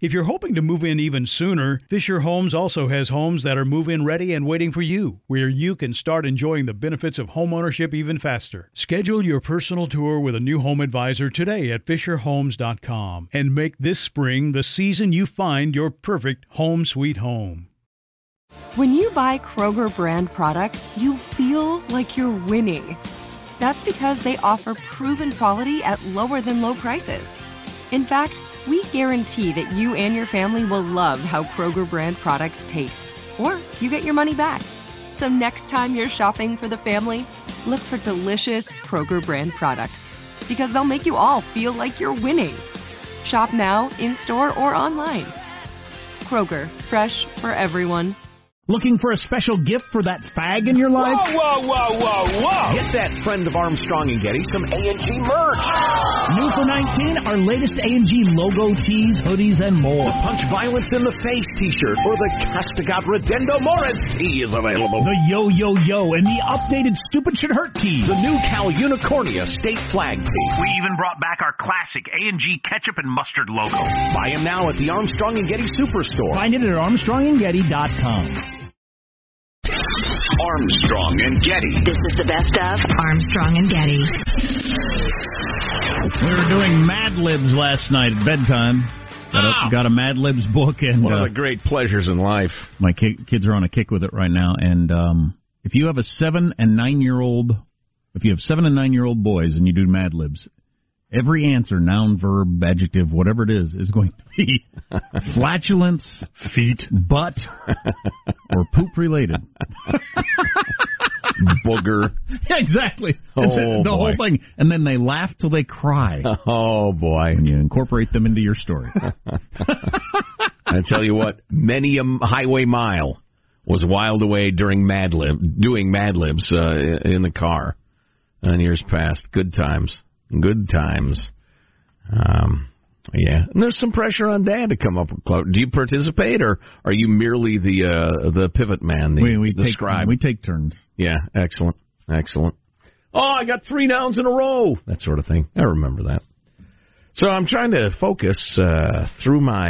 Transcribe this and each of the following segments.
If you're hoping to move in even sooner, Fisher Homes also has homes that are move in ready and waiting for you, where you can start enjoying the benefits of homeownership even faster. Schedule your personal tour with a new home advisor today at FisherHomes.com and make this spring the season you find your perfect home sweet home. When you buy Kroger brand products, you feel like you're winning. That's because they offer proven quality at lower than low prices. In fact, we guarantee that you and your family will love how Kroger brand products taste, or you get your money back. So next time you're shopping for the family, look for delicious Kroger brand products because they'll make you all feel like you're winning. Shop now, in store, or online. Kroger, fresh for everyone. Looking for a special gift for that fag in your life? Whoa, whoa, whoa, whoa, whoa! Get that friend of Armstrong and Getty some A&G merch. New for 19, our latest A&G logo tees, hoodies, and more. The Punch Violence in the Face t-shirt or the Castigat Ridendo Mores tee is available. The Yo Yo Yo and the updated Stupid Should Hurt tee. The new Cal Unicornia state flag tee. We even brought back our classic A&G ketchup and mustard logo. Buy them now at the Armstrong and Getty Superstore. Find it at armstrongandgetty.com. Armstrong and Getty. This is the best of Armstrong and Getty. We were doing Mad Libs last night at bedtime. Got a, got a Mad Libs book, and One uh, the great pleasures in life. my ki- kids are on a kick with it right now. And um, if you have a seven and nine year old, if you have seven and nine year old boys and you do Mad Libs, every answer, noun, verb, adjective, whatever it is, is going to be flatulence, feet, butt, or poop related. Booger. Exactly. Oh, the boy. whole thing. And then they laugh till they cry Oh boy! when you incorporate them into your story. I tell you what, many a highway mile was whiled away during Mad Lib, doing Mad Libs uh, in the car in years past. Good times, good times. Um, yeah, and there's some pressure on Dad to come up with. clo- Do you participate, or are you merely the uh, the pivot man, the, we we the take scribe? we take turns. Yeah, excellent, excellent. Oh, I got three nouns in a row. That sort of thing. I remember that. So I'm trying to focus uh, through my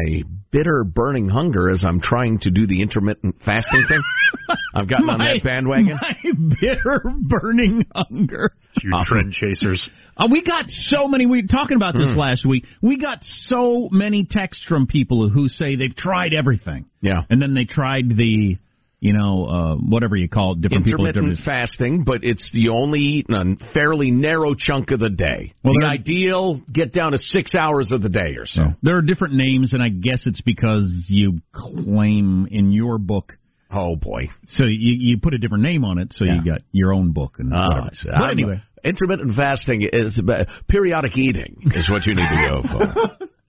bitter, burning hunger as I'm trying to do the intermittent fasting thing. I've gotten on that bandwagon. My bitter, burning hunger. You Awesome. trend chasers. Uh, we got so many. We were talking about this Hmm. last week. We got so many texts from people who say they've tried everything, Yeah. and then they tried the, you know, uh, whatever you call it. Different people. Intermittent different- fasting, but it's the only eat in a fairly narrow chunk of the day. Well, the ideal, get down to six hours of the day or so. So there are different names, and I guess it's because you claim in your book. Oh boy! So you you put a different name on it, so Yeah. you got your own book and see. But anyway, intermittent fasting is uh, periodic eating is what you need to go for.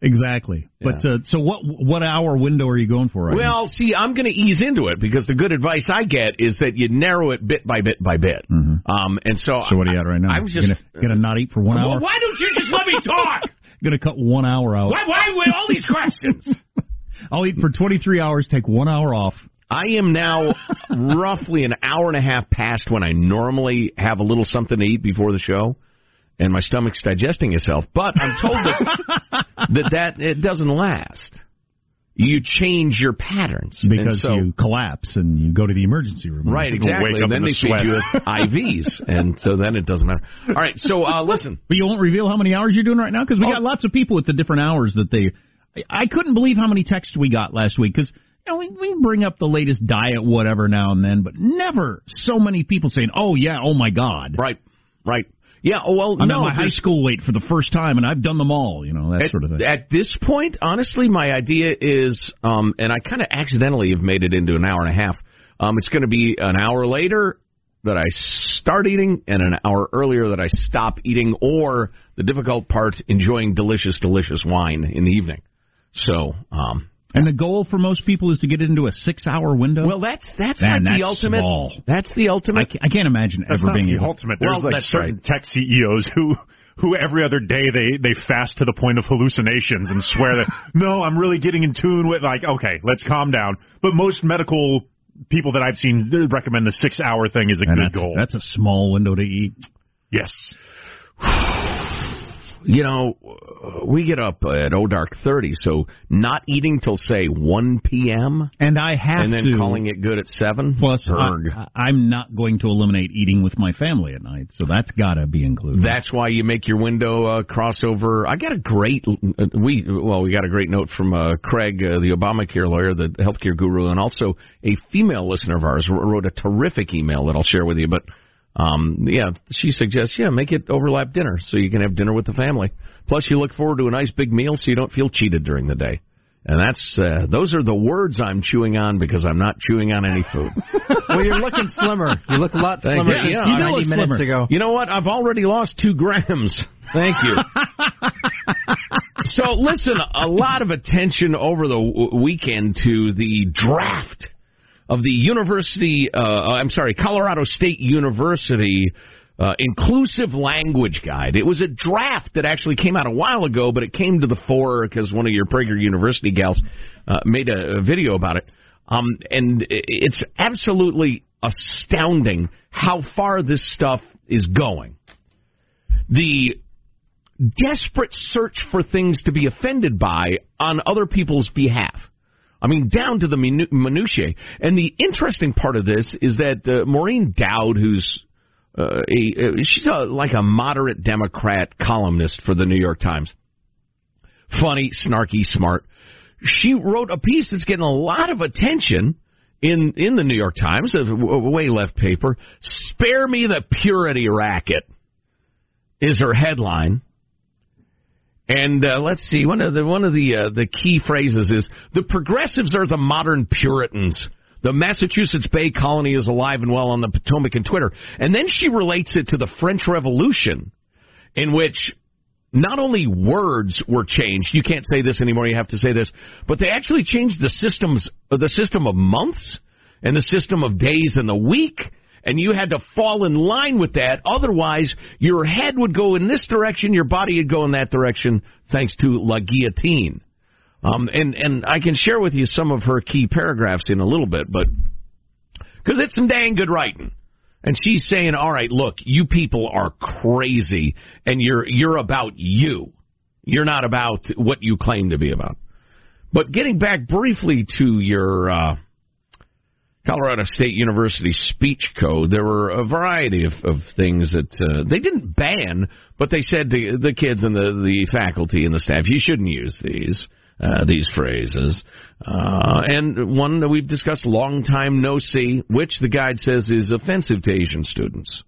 Exactly. But uh, so what? What hour window are you going for? Right well, see, I'm going to ease into it because the good advice I get is that you narrow it bit by bit by bit. Mm-hmm. Um, and so, so what are you at right now? I was just gonna, gonna not eat for one well, hour. Why don't you just let me talk? gonna cut one hour out. Why? Why with all these questions? I'll eat for 23 hours. Take one hour off. I am now roughly an hour and a half past when I normally have a little something to eat before the show, and my stomach's digesting itself. But I'm told that that, that it doesn't last. You change your patterns because so, you collapse and you go to the emergency room. Right, exactly. And then the they feed you IVs, and so then it doesn't matter. All right, so uh, listen. But you won't reveal how many hours you're doing right now because we oh. got lots of people with the different hours that they. I couldn't believe how many texts we got last week because you know, we, we bring up the latest diet, whatever, now and then, but never so many people saying, "Oh yeah, oh my God." Right, right. Yeah, oh, well, I'm no, at my high school weight for the first time, and I've done them all. You know that at, sort of thing. At this point, honestly, my idea is, um, and I kind of accidentally have made it into an hour and a half. Um, it's going to be an hour later that I start eating, and an hour earlier that I stop eating, or the difficult part, enjoying delicious, delicious wine in the evening. So, um, and the goal for most people is to get it into a six-hour window. Well, that's that's Man, like that's the ultimate. Small. That's the ultimate. I can't, I can't imagine that's ever being the able. ultimate. There's well, like certain right. tech CEOs who who every other day they they fast to the point of hallucinations and swear that no, I'm really getting in tune with like okay, let's calm down. But most medical people that I've seen recommend the six-hour thing is a and good that's, goal. That's a small window to eat. Yes. you know, we get up at oh dark thirty, so not eating till say one p.m. and I have and then to calling it good at seven. Plus, I, am not going to eliminate eating with my family at night, so that's got to be included. That's why you make your window uh, crossover. I got a great uh, we well, we got a great note from uh, Craig, uh, the Obamacare lawyer, the healthcare guru, and also a female listener of ours wrote a terrific email that I'll share with you, but. Um, yeah, she suggests, yeah, make it overlap dinner so you can have dinner with the family. Plus, you look forward to a nice big meal so you don't feel cheated during the day. And that's uh, those are the words I'm chewing on because I'm not chewing on any food. well, you're looking slimmer. You look a lot Thank slimmer. You. Yeah, you 90 minutes slimmer. ago. You know what? I've already lost two grams. Thank you. so listen, a lot of attention over the w- weekend to the draft of the University, uh, I'm sorry, Colorado State University uh, Inclusive Language Guide. It was a draft that actually came out a while ago, but it came to the fore because one of your Prager University gals uh, made a, a, video about it. Um, and it's absolutely astounding how far this stuff is going. The desperate search for things to be offended by on other people's behalf. I mean, down to the minu- minutiae. And the interesting part of this is that uh, Maureen Dowd, who's uh, a, she's a, like a moderate Democrat columnist for the New York Times, funny, snarky, smart. She wrote a piece that's getting a lot of attention in in the New York Times, a way left paper. "Spare me the purity racket" is her headline. And uh, let's see, one of the one of the uh, the key phrases is the progressives are the modern Puritans. The Massachusetts Bay Colony is alive and well on the Potomac and Twitter. And then she relates it to the French Revolution, in which not only words were changed. You can't say this anymore. You have to say this, but they actually changed the systems, the system of months and the system of days and the week and you had to fall in line with that. Otherwise, your head would go in this direction, your body would go in that direction, thanks to La Guillotine. Um, and and I can share with you some of her key paragraphs in a little bit, but because it's some dang good writing. And she's saying, "All right, look, you people are crazy, and you're you're about you. You're not about what you claim to be about." But getting back briefly to your uh, Colorado State University speech code, there were a variety of, of things that uh, they didn't ban, but they said to the kids and the, the faculty and the staff, you shouldn't use these uh, these phrases. Uh, and one that we've discussed, long time no see, which the guide says is offensive to Asian students,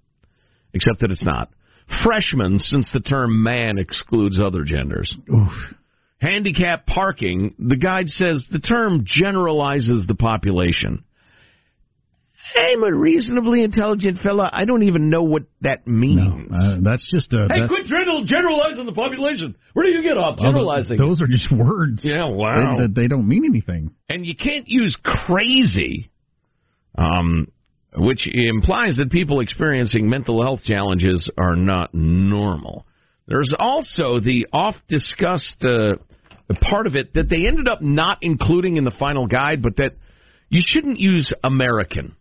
except that it's not. Freshmen, since the term man excludes other genders. Oof. Handicap parking, the guide says the term generalizes the population I'm a reasonably intelligent fella. I don't even know what that means. Uh, that's just a. Hey, that- quit general, generalizing the population. Where do you get off generalizing? Those are just words. Yeah, wow. They, they don't mean anything. and you can't use crazy, um, which implies that people experiencing mental health challenges are not normal. There's also the oft discussed uh, part of it that they ended up not including in the final guide, but that you shouldn't use American,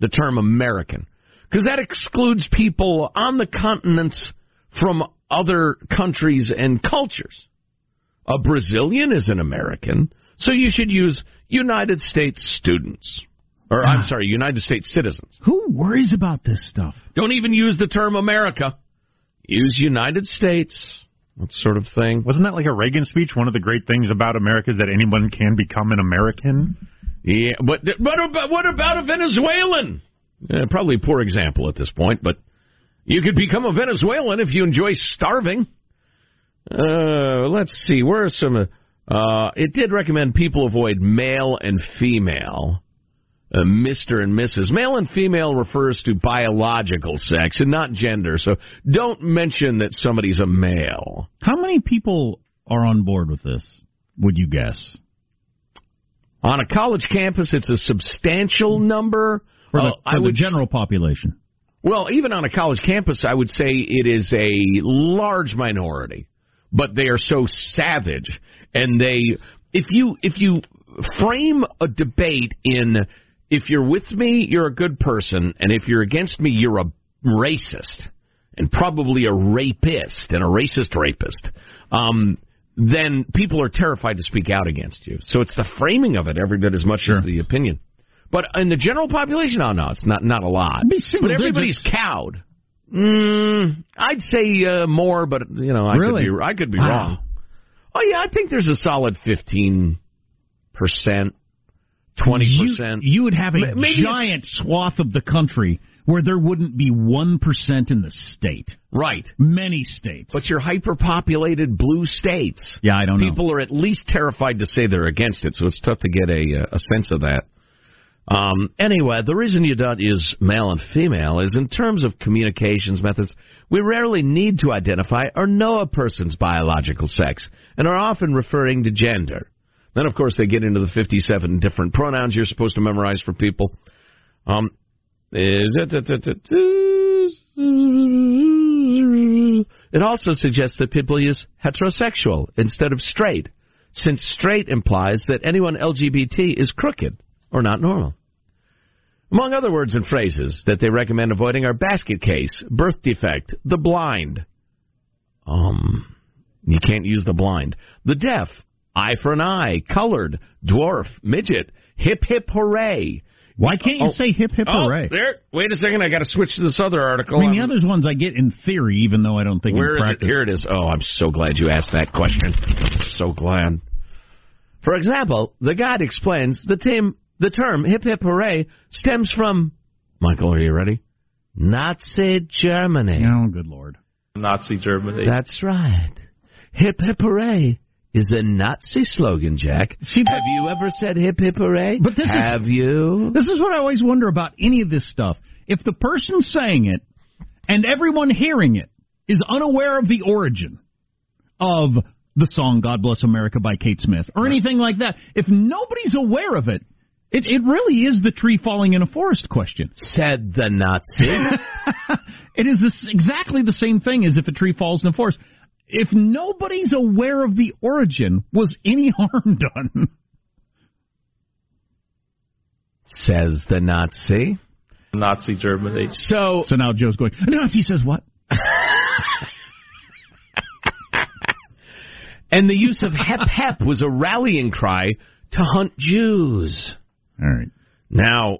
the term American, because that excludes people on the continents from other countries and cultures. A Brazilian is an American, so you should use United States students. Or, I'm sorry, United States citizens. Who worries about this stuff? Don't even use the term America. Use United States. That sort of thing. Wasn't that like a Reagan speech? One of the great things about America is that anyone can become an American. Yeah, but what about, what about a Venezuelan? Eh, probably a poor example at this point, but you could become a Venezuelan if you enjoy starving. Uh, let's see, where are some? Uh, it did recommend people avoid male and female, uh, Mr. and Mrs. Male and female refers to biological sex and not gender, so don't mention that somebody's a male. How many people are on board with this? Would you guess? On a college campus, it's a substantial number. For the, Uh, for the would general population. Well, even on a college campus, I would say it is a large minority, but they are so savage, and they if you if you frame a debate in if you're with me, you're a good person, and if you're against me, you're a racist, and probably a rapist, and a racist rapist. Um, then people are terrified to speak out against you. So it's the framing of it every bit as much as the opinion. But in the general population, oh no, it's not not a lot. It'd be single But everybody's digits. cowed. Mm, I'd say uh, more, but you know, I Really? could be I could be Wow. wrong. Oh yeah, I think there's a solid fifteen percent, twenty percent. You, you would have a maybe giant swath of the country where there wouldn't be 1% in the state. Right. Many states. But your hyperpopulated blue states. Yeah, I don't know. People are at least terrified to say they're against it, so it's tough to get a uh, a sense of that. Um, anyway, the reason you don't use male and female is in terms of communications methods, we rarely need to identify or know a person's biological sex and are often referring to gender. Then, of course, they get into the 57 different pronouns you're supposed to memorize for people. Um, it also suggests that people use heterosexual instead of straight, since straight implies that anyone LGBT is crooked or not normal. Among other words and phrases that they recommend avoiding are basket case, birth defect, the blind. Um, you can't use the blind. The deaf, eye for an eye, colored, dwarf, midget, hip hip hooray. Why can't you Oh. say hip hip Oh, hooray? there. Wait a second. I got to switch to this other article. I mean, the I'm- other ones I get in theory, even though I don't think Where in is it? Here it is. Oh, I'm so glad you asked that question. I'm so glad. For example, the guide explains the term the term hip hip hooray stems from Michael. Are you ready? Nazi Germany. Oh, good lord. Nazi Germany. That's right. Hip hip hooray is a Nazi slogan, Jack. See, Have you ever said hip hip hooray? But this is- have you? This is what I always wonder about any of this stuff. If the person saying it and everyone hearing it is unaware of the origin of the song God Bless America by Kate Smith or anything like that, if nobody's aware of it, it, it really is the tree falling in a forest question. Said the Nazi. it is this, exactly the same thing as if a tree falls in a forest. If nobody's aware of the origin, was any harm done? Says the Nazi. Nazi Germany. So So now Joe's going, Nazi says what? And the use of hep hep was a rallying cry to hunt Jews. All right. Now,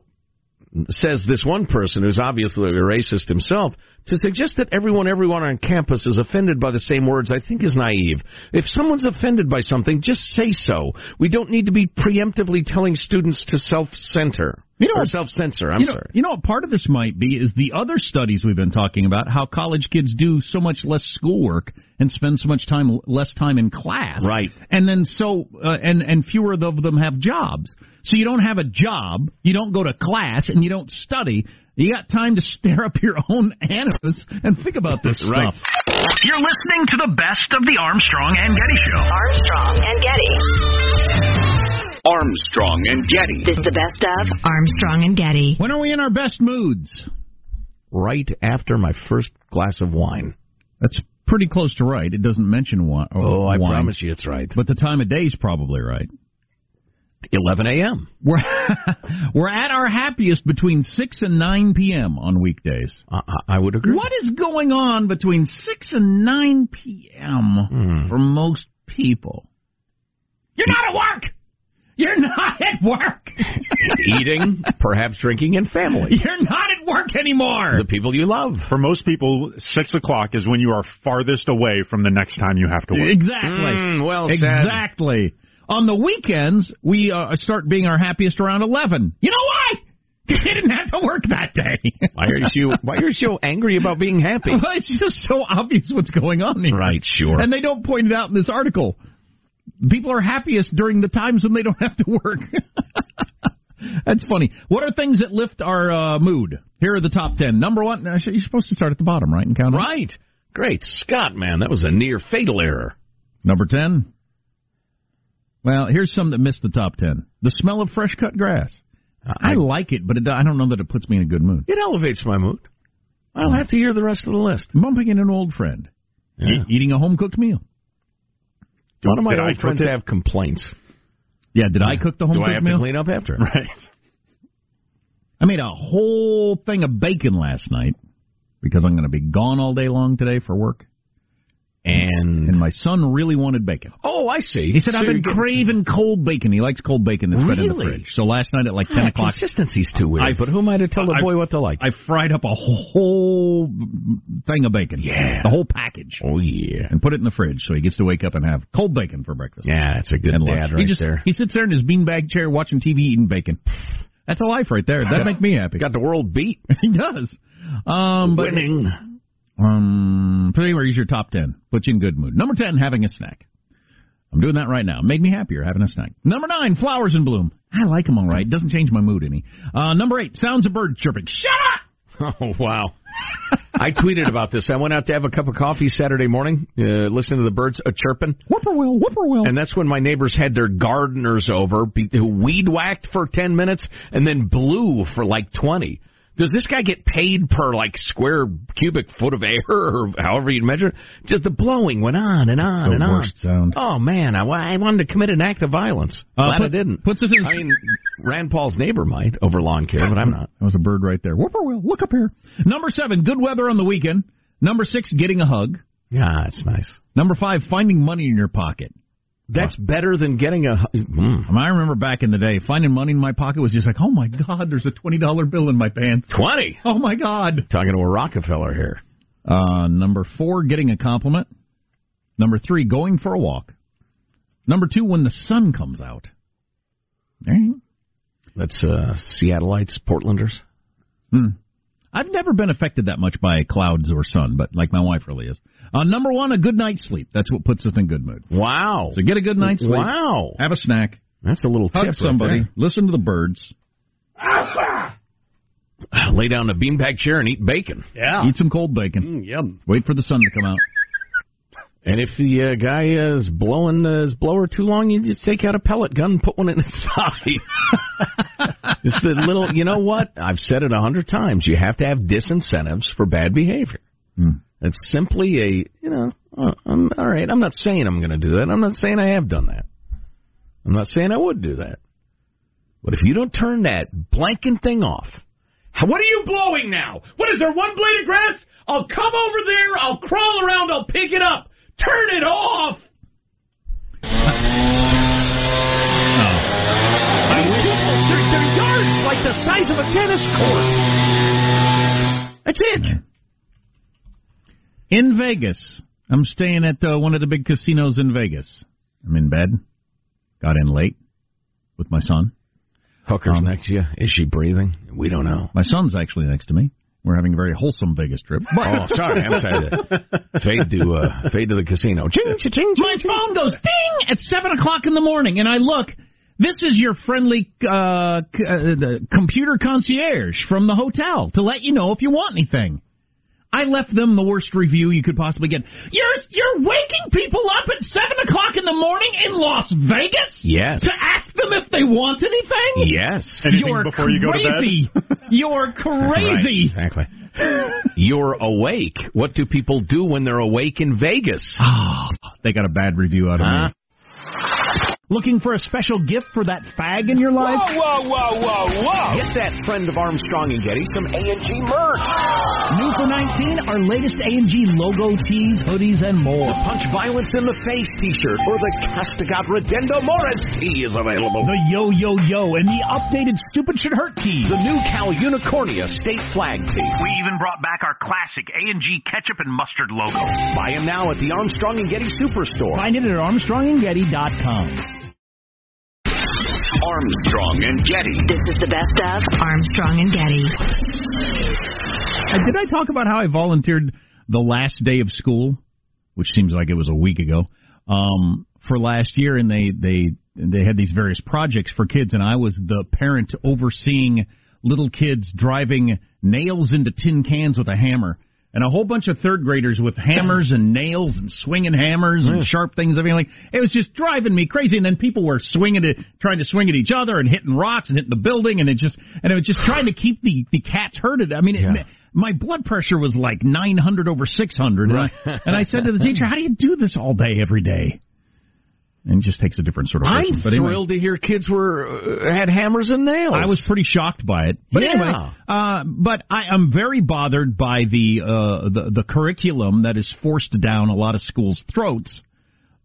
says this one person who's obviously a racist himself, to suggest that everyone, everyone on campus is offended by the same words, I think is naive. If someone's offended by something, just say so. We don't need to be preemptively telling students to self-center. You know, or self censor. I'm you know, sorry. You know what part of this might be is the other studies we've been talking about how college kids do so much less schoolwork and spend so much time less time in class. Right. And then so uh, and and fewer of them have jobs. So you don't have a job, you don't go to class, and you don't study. You got time to stare up your own anus and think about this Right. stuff. You're listening to the best of the Armstrong and Getty Show. Armstrong and Getty. Armstrong and Getty. This is the best of Armstrong and Getty. When are we in our best moods? Right after my first glass of wine. That's pretty close to right. It doesn't mention wine. Oh, I wine, promise you it's right. But the time of day is probably right. 11 a.m. We're we're at our happiest between six and nine p.m. on weekdays. I, I I would agree. What is going on between six and nine p.m. Hmm. for most people? You're not at work. You're not at work. Eating, perhaps drinking, and family. You're not at work anymore. The people you love. For most people, six o'clock is when you are farthest away from the next time you have to work. Exactly. Mm, well said. On the weekends, we uh, start being our happiest around eleven. You know why? Because you didn't have to work that day. Why are you why are you so angry about being happy? Well, it's just so obvious what's going on here. Right, sure. And they don't point it out in this article. People are happiest during the times when they don't have to work. That's funny. What are things that lift our uh, mood? Here are the top ten. Number one, uh, you're supposed to start at the bottom, right? And count up. Right. Great Scott, man, that was a near fatal error. Number ten. Well, here's some that missed the top ten. The smell of fresh cut grass. Uh, I, like it, but it, I don't know that it puts me in a good mood. It elevates my mood. I'll hmm. have to hear the rest of the list. Bumping in an old friend. Yeah. E- eating a home cooked meal. One of my Did I old cook friends it? have complaints. Yeah, did I cook the home Do I have meal? to clean up after? Right. I made a whole thing of bacon last night because I'm going to be gone all day long today for work. And And my son really wanted bacon. oh, I see. He said, So I've been craving cold bacon. He likes cold bacon that's fed in the fridge. So last night at like 10 Ah, o'clock, Consistency's too weird. I- but who am I to tell the I- boy what to like? I fried up a whole thing of bacon. Yeah. The whole package. oh yeah, And put it in the fridge so he gets to wake up and have cold bacon for breakfast. yeah, that's a good and dad lunch. right he just there. he sits there in his beanbag chair watching TV eating bacon. That's a life right there. That'd make me happy. Got the world beat. he does. Um, but Winning. Um, so anyway, here's your top ten. Put you in good mood. Number ten, having a snack. I'm doing that right now. Made me happier having a snack. Number nine, flowers in bloom. I like them all right. Doesn't change my mood any. Uh, number eight, sounds of birds chirping. Shut up! Oh wow! I tweeted about this. I went out to have a cup of coffee Saturday morning, uh, listening to the birds uh, chirping, Whippoorwill, whippoorwill. and that's when my neighbors had their gardeners over, who weed whacked for ten minutes and then blew for like twenty. Does this guy get paid per like square cubic foot of air, or however you measure? it? Just the blowing went on and on and on. sound. Oh man, I, I wanted to commit an act of violence. Uh, Glad put- I didn't. puts us in- I mean, Rand Paul's neighbor might over lawn care, but I'm not. That was a bird right there. Whoop-a-whoop. look up here. Number seven, good weather on the weekend. Number six, getting a hug. Yeah, it's nice. Number five, finding money in your pocket. That's better than getting a. Mm. I remember back in the day, finding money in my pocket was just like, oh my god, there's a twenty dollar bill in my pants. Twenty. Oh my god. Talking to a Rockefeller here. Uh, number four, getting a compliment. Number three, going for a walk. Number two, when the sun comes out. That's uh, Seattleites, Portlanders. Hmm. I've never been affected that much by clouds or sun, but like my wife really is. Uh, number one, a good night's sleep. That's what puts us in good mood. Wow. So get a good night's sleep. Wow. Have a snack. That's a little Hug tip. somebody. Right Listen to the birds. Lay down in a beanbag chair and eat bacon. Yeah. Eat some cold bacon. yum. Wait for the sun to come out. And if the uh, guy is blowing his blower too long, you just take out a pellet gun and put one in his side. just a little. You know what? I've said it a hundred times. You have to have disincentives for bad behavior. Hmm. It's simply a, you know, uh, I'm, all right. I'm not saying I'm going to do that. I'm not saying I have done that. I'm not saying I would do that. But if you don't turn that blanking thing off, how- what are you blowing now? What is there? One blade of grass? I'll come over there. I'll crawl around. I'll pick it up. Turn it off. I mean, they're, they're yards like the size of a tennis court. That's it. In Vegas, I'm staying at uh, one of the big casinos in Vegas. I'm in bed. Got in late with my son. Hooker's next to you. Is she breathing? We don't know. My son's actually next to me. We're having a very wholesome Vegas trip. oh, sorry. I'm sorry. Fade to uh, fade to the casino. Ching, ching, ching, My phone goes ding at seven o'clock in the morning, and I look. This is your friendly uh, c- uh, the computer concierge from the hotel to let you know if you want anything. I left them the worst review you could possibly get. You're you're waking people up at seven o'clock in the morning in Las Vegas. Yes. To ask them if they want anything. Yes. Anything You're before you go to bed? You're crazy. Right, exactly. You're awake. What do people do when they're awake in Vegas? Oh, they got a bad review out of Huh? me. Looking for a special gift for that fag in your life? whoa, whoa, whoa, whoa! Get that friend of Armstrong and Getty some A&G merch. New for 19, our latest A&G logo tees, hoodies, and more. Punch Violence in the Face t-shirt or the Castigat Ridendo Mores tee is available. The Yo Yo Yo and the updated Stupid Should Hurt tees. The new Cal Unicornia state flag tee. We even brought back our classic A&G ketchup and mustard logo. Buy them now at the Armstrong and Getty Superstore. Find it at ArmstrongandGetty.com. Armstrong and Getty. This is the best of Armstrong and Getty. Uh, Did I talk about how I volunteered the last day of school, which seems like it was a week ago, um, for last year, and they they they had these various projects for kids, and I was the parent overseeing little kids driving nails into tin cans with a hammer. And a whole bunch of third graders with hammers and nails and swinging hammers and sharp things. I mean, like it was just driving me crazy. And then people were swinging it, trying to swing at each other and hitting rocks and hitting the building, and it just and it was just trying to keep the the cats herded. I mean, it, my blood pressure was like 900 over 600. And, I, and I said to the teacher, "How do you do this all day, every day?" And it just takes a different sort of person. I'm But anyway. thrilled to hear kids were uh, had hammers and nails. I was pretty shocked by it. But Yeah. anyway, uh, but I, I'm very bothered by the, uh, the the curriculum that is forced down a lot of schools' throats,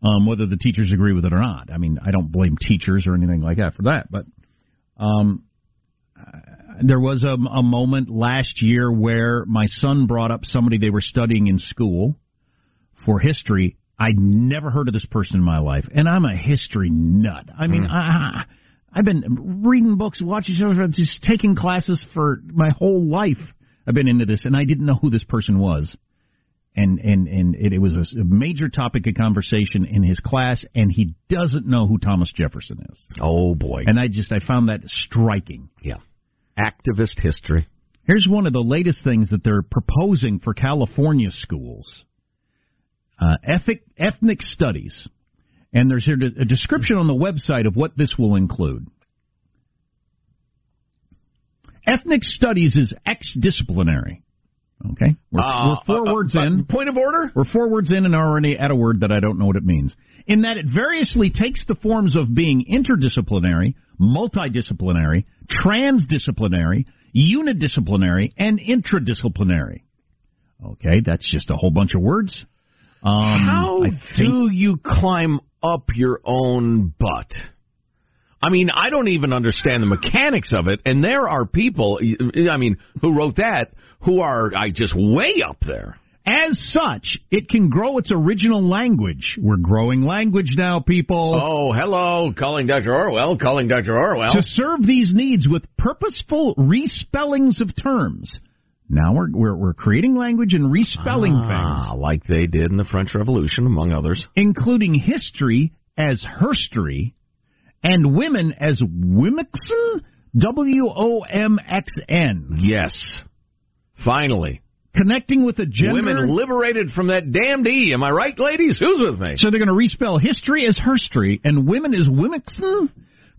um, whether the teachers agree with it or not. I mean, I don't blame teachers or anything like that for that, but um, uh, there was a, a moment last year where my son brought up somebody they were studying in school for history. I'd never heard of this person in my life, and I'm a history nut. I mean, mm. I, I've been reading books, watching shows, just taking classes for my whole life. I've been into this, and I didn't know who this person was. And and and it, it was a major topic of conversation in his class, and he doesn't know who Thomas Jefferson is. Oh boy. And I just I found that striking. yeah. Activist history. Here's one of the latest things that they're proposing for California schools: uh, ethnic ethnic studies. And there's here a description on the website of what this will include. Ethnic studies is ex-disciplinary. Okay, we're, Uh, we're four uh, words uh, in. Point of order. We're four words in and already at a word that I don't know what it means. In that it variously takes the forms of being interdisciplinary, multidisciplinary, transdisciplinary, unidisciplinary, and intradisciplinary. Okay, that's just a whole bunch of words. Um, How do you climb up your own butt? I mean, I don't even understand the mechanics of it, and there are people, I mean, who wrote that who are I just way up there. As such, it can grow its original language. We're growing language now, people. Oh, hello, calling Dr. Orwell, calling Dr. Orwell. To serve these needs with purposeful respellings of terms. Now we're we're, we're creating language and respelling ah, things, like they did in the French Revolution, among others. including history as herstory and women as womixen, W O M X N. Yes, finally, Connecting with a gender. women liberated from that damned E. Am I right, ladies? Who's with me? So they're going to respell history as herstory and women as womixen,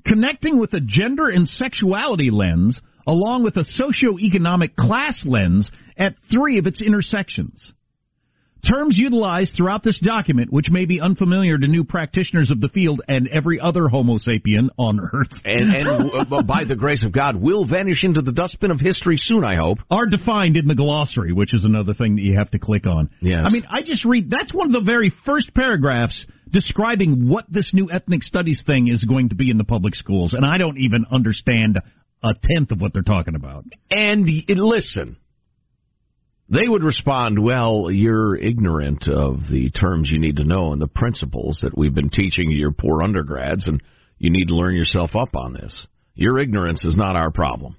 connecting with a gender and sexuality lens, along with a socioeconomic class lens at three of its intersections. Terms utilized throughout this document, which may be unfamiliar to new practitioners of the field and every other Homo sapien on Earth, and and uh, by the grace of God, will vanish into the dustbin of history soon. I hope. are defined in the glossary, which is another thing that you have to click on. Yes. I mean, I just read, that's one of the very first paragraphs describing what this new ethnic studies thing is going to be in the public schools, and I don't even understand a tenth of what they're talking about. And listen, they would respond, "Well, you're ignorant of the terms you need to know and the principles that we've been teaching your poor undergrads, and you need to learn yourself up on this." Your ignorance is not our problem.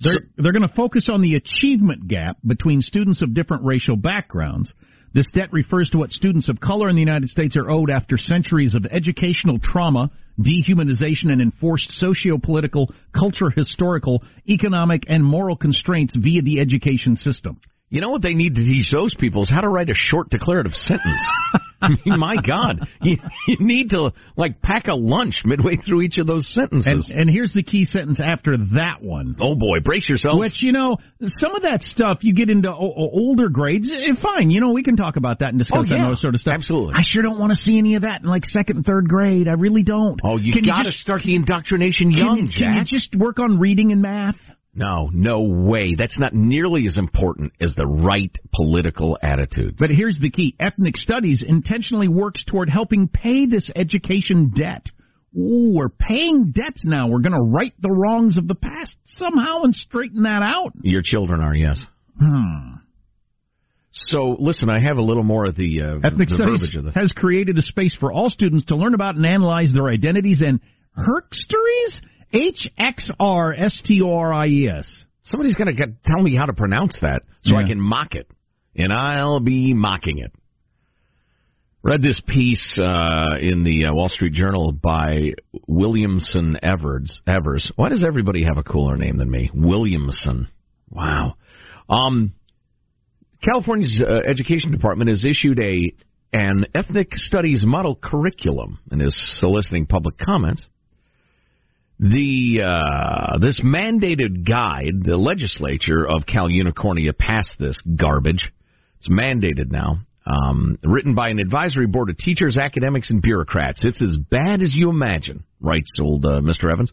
They're, they're going to focus on the achievement gap between students of different racial backgrounds. This debt refers to what students of color in the United States are owed after centuries of educational trauma, dehumanization, and enforced socio-political, culture, historical, economic, and moral constraints via the education system. You know what they need to teach those people is how to write a short declarative sentence. I mean, my God, you, you need to like pack a lunch midway through each of those sentences. And, and here's the key sentence after that one. Oh boy, brace yourself. Which you know, some of that stuff you get into o- older grades. eh, Fine, you know, we can talk about that and discuss Oh, that and sort of stuff. Absolutely. I sure don't want to see any of that in like second and third grade. I really don't. Oh, you got to start the indoctrination can young, Can you just work on reading and math? No, no way. That's not nearly as important as the right political attitudes. But here's the key: ethnic studies intentionally works toward helping pay this education debt. Ooh, we're paying debts now. We're going to right the wrongs of the past somehow and straighten that out. Your children are, yes. Hmm. So, listen, I have a little more of the, uh, Ethnic the Studies verbiage of this. has created a space for all students to learn about and analyze their identities and herkstories? H X R S T O R I E S. Somebody's going to tell me how to pronounce that so I can mock it, and I'll be mocking it. Read this piece uh, in the uh, Wall Street Journal by Williamson Evers. Evers. Why does everybody have a cooler name than me? Williamson. Wow. Um, California's uh, education department has issued a an ethnic studies model curriculum and is soliciting public comments. The uh, this mandated guide, the legislature of Cal Unicornia passed this garbage. It's mandated now. Um, written by an advisory board of teachers, academics, and bureaucrats. It's as bad as you imagine, writes old uh, Mr. Evans.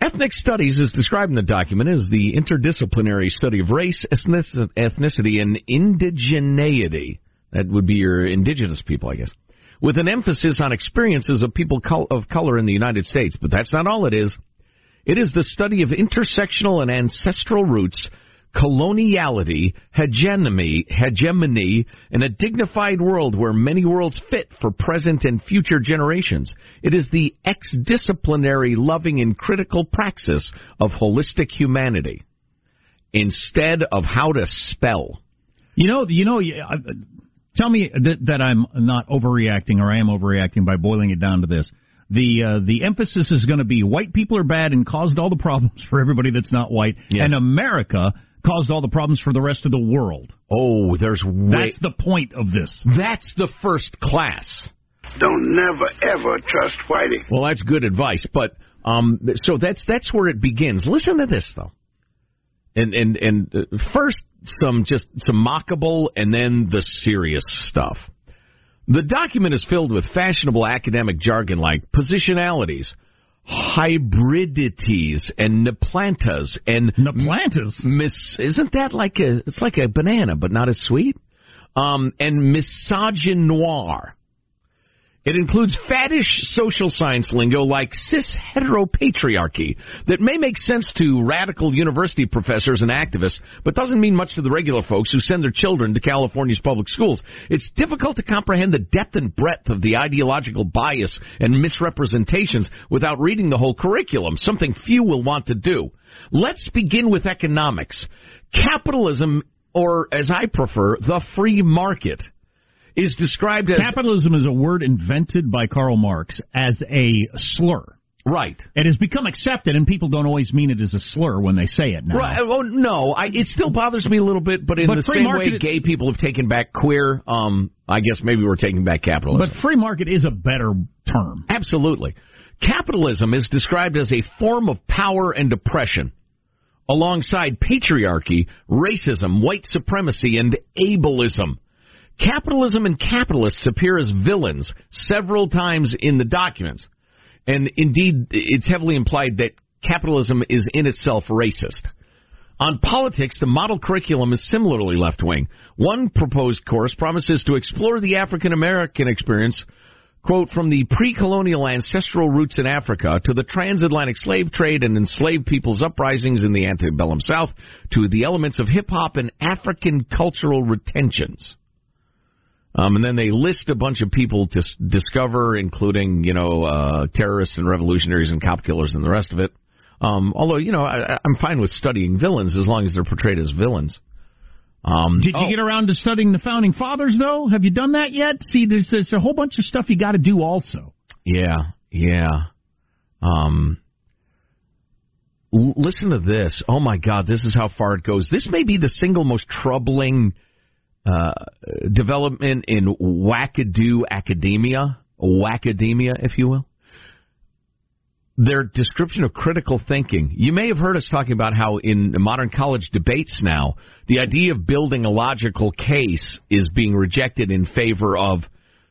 Ethnic studies is described in the document as the interdisciplinary study of race, ethnicity, and indigeneity. That would be your indigenous people, I guess. With an emphasis on experiences of people of color in the United States. But that's not all it is. It is the study of intersectional and ancestral roots, coloniality, hegemony, hegemony, and a dignified world where many worlds fit for present and future generations. It is the ex-disciplinary, loving, and critical praxis of holistic humanity instead of how to spell. You know, you know. You- Tell me that, that I'm not overreacting, or I am overreacting by boiling it down to this. The uh, the emphasis is going to be white people are bad and caused all the problems for everybody that's not white, Yes. and America caused all the problems for the rest of the world. Oh, there's way, That's the point of this. that's the first class. Don't never ever trust Whitey. Well, that's good advice, but um, so that's that's where it begins. Listen to this though, and and and uh, first some just some mockable, and then the serious stuff. The document is filled with fashionable academic jargon like positionalities, hybridities, and neplantas, and Neplantas? Miss, isn't that like a? It's like a banana, but not as sweet. Um, and misogynoir. It includes faddish social science lingo like cis heteropatriarchy that may make sense to radical university professors and activists, but doesn't mean much to the regular folks who send their children to California's public schools. It's difficult to comprehend the depth and breadth of the ideological bias and misrepresentations without reading the whole curriculum, something few will want to do. Let's begin with economics. Capitalism, or as I prefer, the free market is described as Capitalism is a word invented by Karl Marx as a slur. right. It has become accepted, and people don't always mean it as a slur when they say it now. Right. Oh no, I, it still bothers me a little bit, but in But the same way gay people have taken back queer, um, I guess maybe we're taking back capitalism. But free market is a better term. Absolutely. Capitalism is described as a form of power and oppression, alongside patriarchy, racism, white supremacy, and ableism. Capitalism and capitalists appear as villains several times in the documents. And indeed, it's heavily implied that capitalism is in itself racist. On politics, the model curriculum is similarly left wing. One proposed course promises to explore the African American experience, quote, from the pre colonial ancestral roots in Africa to the transatlantic slave trade and enslaved people's uprisings in the antebellum South to the elements of hip hop and African cultural retentions. Um, and then they list a bunch of people to s- discover, including you know uh, terrorists and revolutionaries and cop killers and the rest of it. Um, although you know I, I'm fine with studying villains as long as they're portrayed as villains. Um, Did you oh, get around to studying the founding fathers, though? Have you done that yet? See, there's, there's a whole bunch of stuff you got to do also. Yeah, yeah. Um, listen to this. Oh my God, this is how far it goes. This may be the single most troubling uh, development in wackadoo academia, wackademia, if you will. Their description of critical thinking. You may have heard us talking about how in modern college debates now, the idea of building a logical case is being rejected in favor of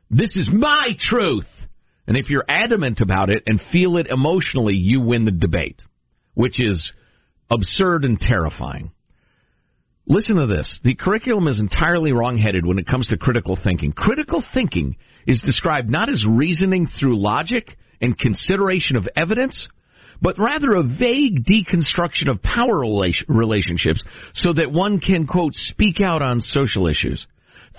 this is my truth. And if you're adamant about it and feel it emotionally, you win the debate, which is absurd and terrifying. Listen to this. The curriculum is entirely wrongheaded when it comes to critical thinking. Critical thinking is described not as reasoning through logic and consideration of evidence, but rather a vague deconstruction of power rela- relationships so that one can, quote, speak out on social issues.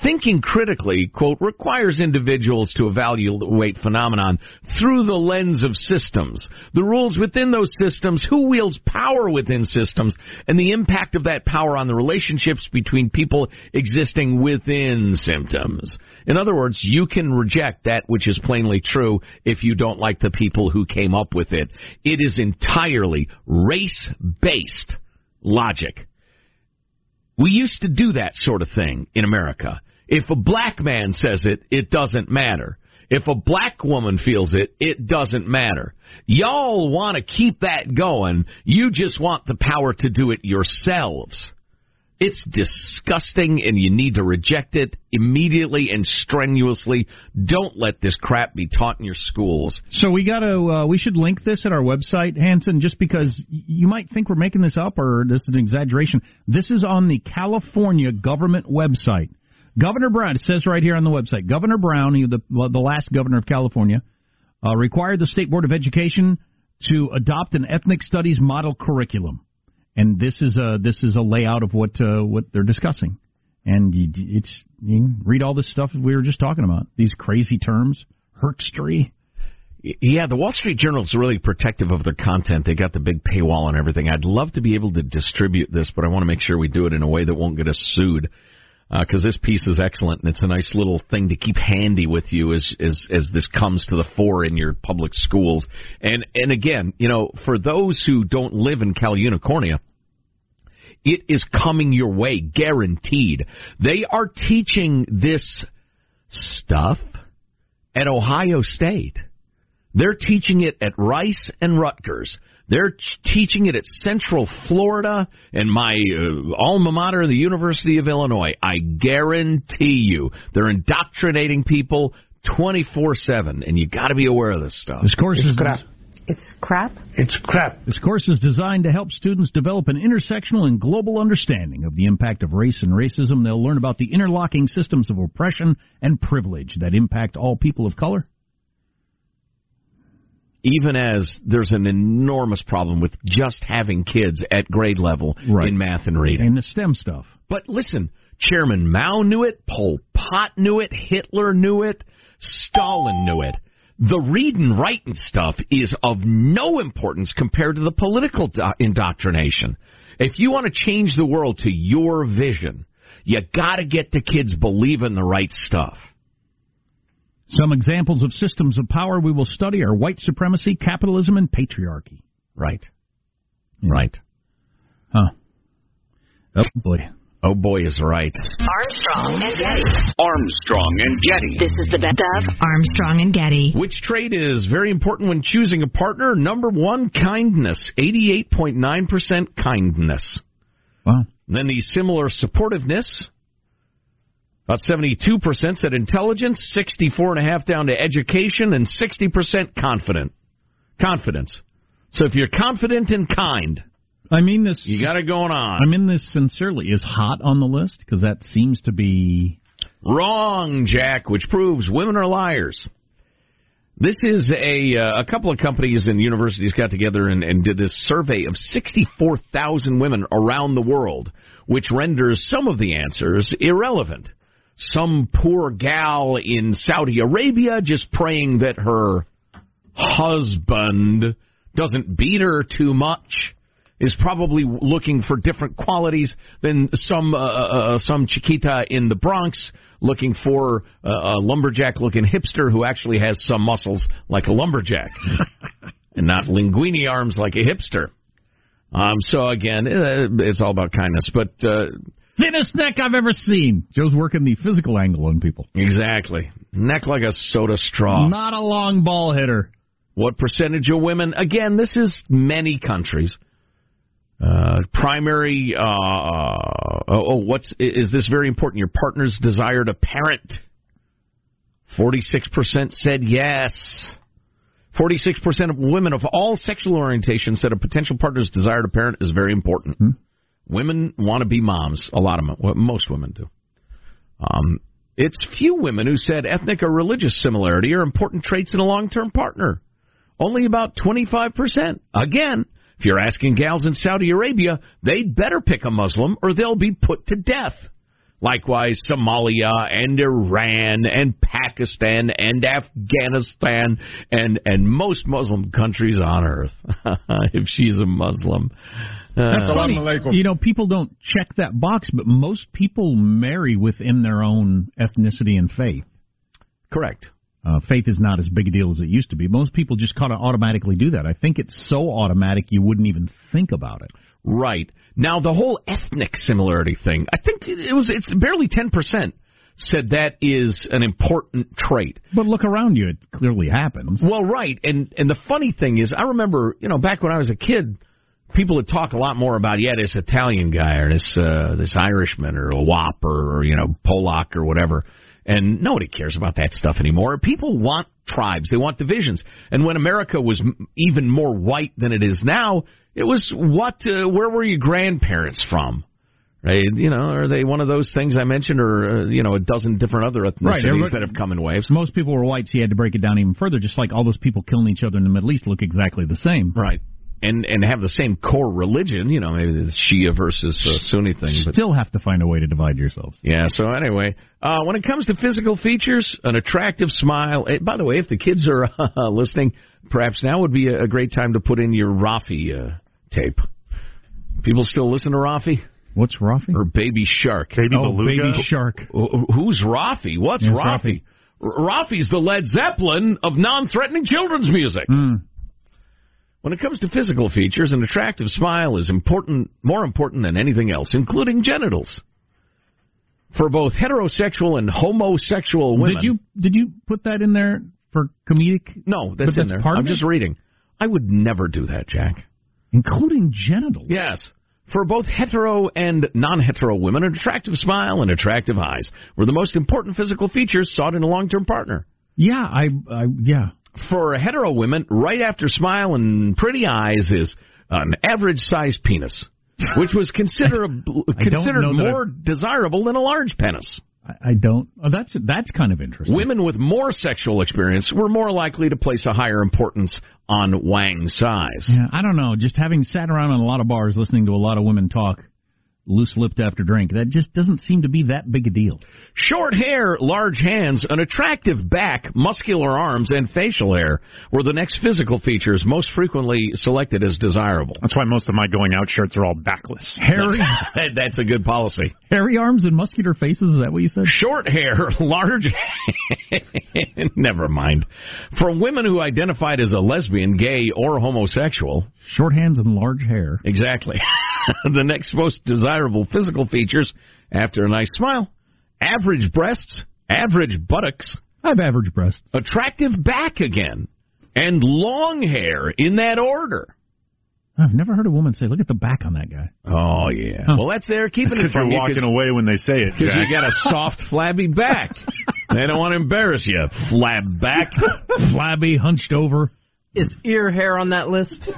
Thinking critically, quote, requires individuals to evaluate phenomenon through the lens of systems, the rules within those systems, who wields power within systems, and the impact of that power on the relationships between people existing within symptoms. In other words, you can reject that which is plainly true if you don't like the people who came up with it. It is entirely race-based logic. We used to do that sort of thing in America. If a black man says it, it doesn't matter. If a black woman feels it, it doesn't matter. Y'all want to keep that going. You just want the power to do it yourselves. It's disgusting and you need to reject it immediately and strenuously. Don't let this crap be taught in your schools. So we got to uh, we should link this at our website, Hanson, just because you might think we're making this up or this is an exaggeration. This is on the California government website. Governor Brown, it says right here on the website, Governor Brown, he- the the last governor of California, uh, required the State Board of Education to adopt an ethnic studies model curriculum, and this is a this is a layout of what uh, what they're discussing. And you, it's you read all this stuff we were just talking about. These crazy terms, herkstery. Yeah, the Wall Street Journal is really protective of their content. They got the big paywall and everything. I'd love to be able to distribute this, but I want to make sure we do it in a way that won't get us sued. Uh, because this piece is excellent and it's a nice little thing to keep handy with you as as as this comes to the fore in your public schools. And and again, you know, for those who don't live in Cal Unicornia, it is coming your way, guaranteed. They are teaching this stuff at Ohio State. They're teaching it at Rice and Rutgers. They're teaching it at Central Florida and my uh, alma mater, the University of Illinois. I guarantee you, they're indoctrinating people 24/7, and you got to be aware of this stuff. This course is crap. It's crap. It's crap. This course is designed to help students develop an intersectional and global understanding of the impact of race and racism. They'll learn about the interlocking systems of oppression and privilege that impact all people of color. Even as there's an enormous problem with just having kids at grade level Right. in math and reading. And the STEM stuff. But listen, Chairman Mao knew it, Pol Pot knew it, Hitler knew it, Stalin knew it. The read and write and stuff is of no importance compared to the political do- indoctrination. If you want to change the world to your vision, you got to get the kids believing the right stuff. Some examples of systems of power we will study are white supremacy, capitalism, and patriarchy. Right. Right. Huh. Oh, boy. Oh, boy, is right. Armstrong and Getty. Armstrong and Getty. This is the best of Armstrong and Getty. Which trait is very important when choosing a partner? Number one, kindness. 88.9% kindness. Wow. Then the similar supportiveness. About 72% said intelligence, 64.5 down to education, and 60% confident. Confidence. So if you're confident and kind, I mean this. you got it going on. I mean this sincerely. Is hot on the list because that seems to be Wrong, Jack, which proves women are liars. This is a uh, a couple of companies and universities got together and, and did this survey of 64,000 women around the world, which renders some of the answers irrelevant. Some poor gal in Saudi Arabia just praying that her husband doesn't beat her too much is probably looking for different qualities than some uh, uh, some chiquita in the Bronx looking for uh, a lumberjack looking hipster who actually has some muscles like a lumberjack and not linguini arms like a hipster. Um, so again, uh, it's all about kindness, but uh, thinnest neck I've ever seen. Joe's working the physical angle on people. exactly neck like a soda straw. Not a long ball hitter. What percentage of women? Again, this is many countries. Uh, primary. Uh, oh, oh, what's is this very important? Your partner's desire to parent. Forty-six percent said yes. Forty-six percent of women of all sexual orientations said a potential partner's desire to parent is very important. Hmm. Women want to be moms. A lot of them. Well, most women do. Um, it's few women who said ethnic or religious similarity are important traits in a long-term partner. Only about 25%. Again, if you're asking gals in Saudi Arabia, they'd better pick a Muslim or they'll be put to death. Likewise, Somalia and Iran and Pakistan and Afghanistan and and most Muslim countries on earth. if she's a Muslim, That's Uh, funny. You know, people don't check that box, but most people marry within their own ethnicity and faith. Correct. Uh, faith is not as big a deal as it used to be. Most people just kind of automatically do that. I think it's so automatic you wouldn't even think about it. Right. Now the whole ethnic similarity thing, I think it was it's barely 10% said that is an important trait. But look around you, it clearly happens. Well, right. And and the funny thing is I remember, you know, back when I was a kid, people would talk a lot more about yeah, this Italian guy or this uh this Irishman or a Wop or, or you know, Polak or whatever. And nobody cares about that stuff anymore. People want tribes. They want divisions. And when America was m- even more white than it is now, it was what? Uh, where were your grandparents from? Right? You know, are they one of those things I mentioned, or uh, you know, a dozen different other ethnicities Right, that have come in waves? Most people were white, so you had to break it down even further. Just like all those people killing each other in the Middle East look exactly the same. Right. And and have the same core religion. You know, maybe the Shia versus uh, Sunni thing. But Still have to find a way to divide yourselves. Yeah, so anyway, uh, when it comes to physical features, an attractive smile. eh, by the way, if the kids are uh, listening, perhaps now would be a, a great time to put in your Raffi uh, tape. People still listen to Raffi? What's Raffi? Or Baby Shark. Baby oh, Beluga? Baby Shark. Who's Raffi? What's Yes, Raffi? R- Raffi's the Led Zeppelin of non-threatening children's music. Hmm. When it comes to physical features, an attractive smile is important, more important than anything else, including genitals. For both heterosexual and homosexual women. Did you did you put that in there for comedic? No, But that's, in there. I'm just reading. I would never do that, Jack. Including genitals. Yes. For both hetero and non-hetero women, an attractive smile and attractive eyes were the most important physical features sought in a long-term partner. Yeah, I, I yeah. For hetero women, right after smile and pretty eyes is an average-sized penis, which was considerable, considered more desirable than a large penis. I, I don't. Oh, that's that's kind of interesting. Women with more sexual experience were more likely to place a higher importance on wang size. Yeah, I don't know. Just having sat around in a lot of bars listening to a lot of women talk loose-lipped after drink, that just doesn't seem to be that big a deal. Short hair, large hands, an attractive back, muscular arms, and facial hair were the next physical features most frequently selected as desirable. That's why most of my going out shirts are all backless. Hairy, That's, that's a good policy. hairy arms and muscular faces. Is that what you said? Short hair, large. Never mind. For women who identified as a lesbian, gay, or homosexual, Short hands and large hair. exactly. the next most desirable physical features after a nice smile average breasts, average buttocks, I have average breasts. attractive back again, and long hair in that order. I've never heard a woman say, "Look at the back on that guy." Oh yeah. Huh. Well, that's there keeping Because it from you're you walking away when they say it. because you got a soft, flabby back. they don't want to embarrass you, flab back. Flabby, hunched over. It's ear hair on that list?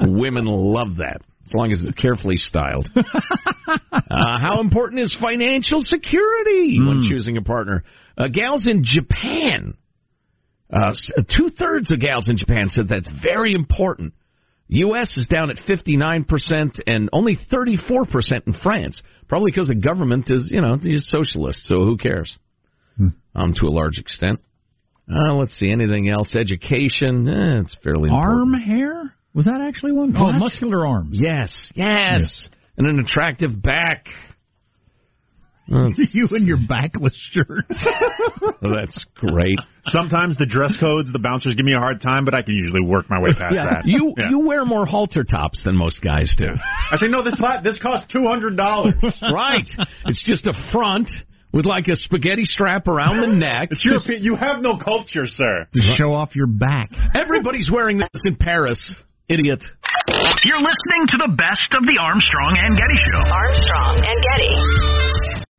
Women love that. As long as it's carefully styled. uh, how important is financial security when choosing a partner? Uh, gals in Japan, uh, two thirds of gals in Japan said that's very important. U.S. is down at 59% and only 34% in France. Probably because the government is, you know, is socialist, so who cares? Hmm. Um, to a large extent. Uh, let's see, anything else? Education, eh, it's fairly Arm important. hair? Was that actually one? Oh, What? muscular arms. Yes, yes, And an attractive back. you and your backless shirt. That's great. Sometimes the dress codes, the bouncers give me a hard time, but I can usually work my way past Yeah, that. you Yeah. you wear more halter tops than most guys do. I say no. This la- this costs two hundred dollars. right. It's just a front with like a spaghetti strap around the neck. It's European. You have no culture, sir. to show off your back. Everybody's wearing this in Paris. Idiot. You're listening to the best of the Armstrong and Getty Show. Armstrong and Getty.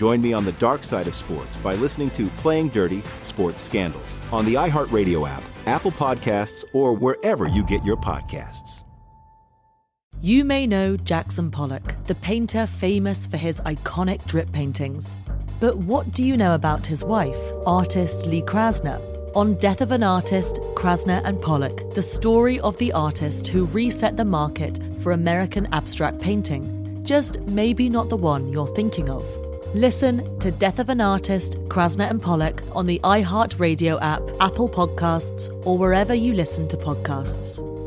Join me on the dark side of sports by listening to Playing Dirty Sports Scandals on the iHeartRadio app, Apple Podcasts, or wherever you get your podcasts. You may know Jackson Pollock, the painter famous for his iconic drip paintings. But what do you know about his wife, artist Lee Krasner? On Death of an Artist, Krasner and Pollock, the story of the artist who reset the market for American abstract painting. Just maybe not the one you're thinking of. Listen to Death of an Artist, Krasner and Pollock on the iHeartRadio app, Apple Podcasts, or wherever you listen to podcasts.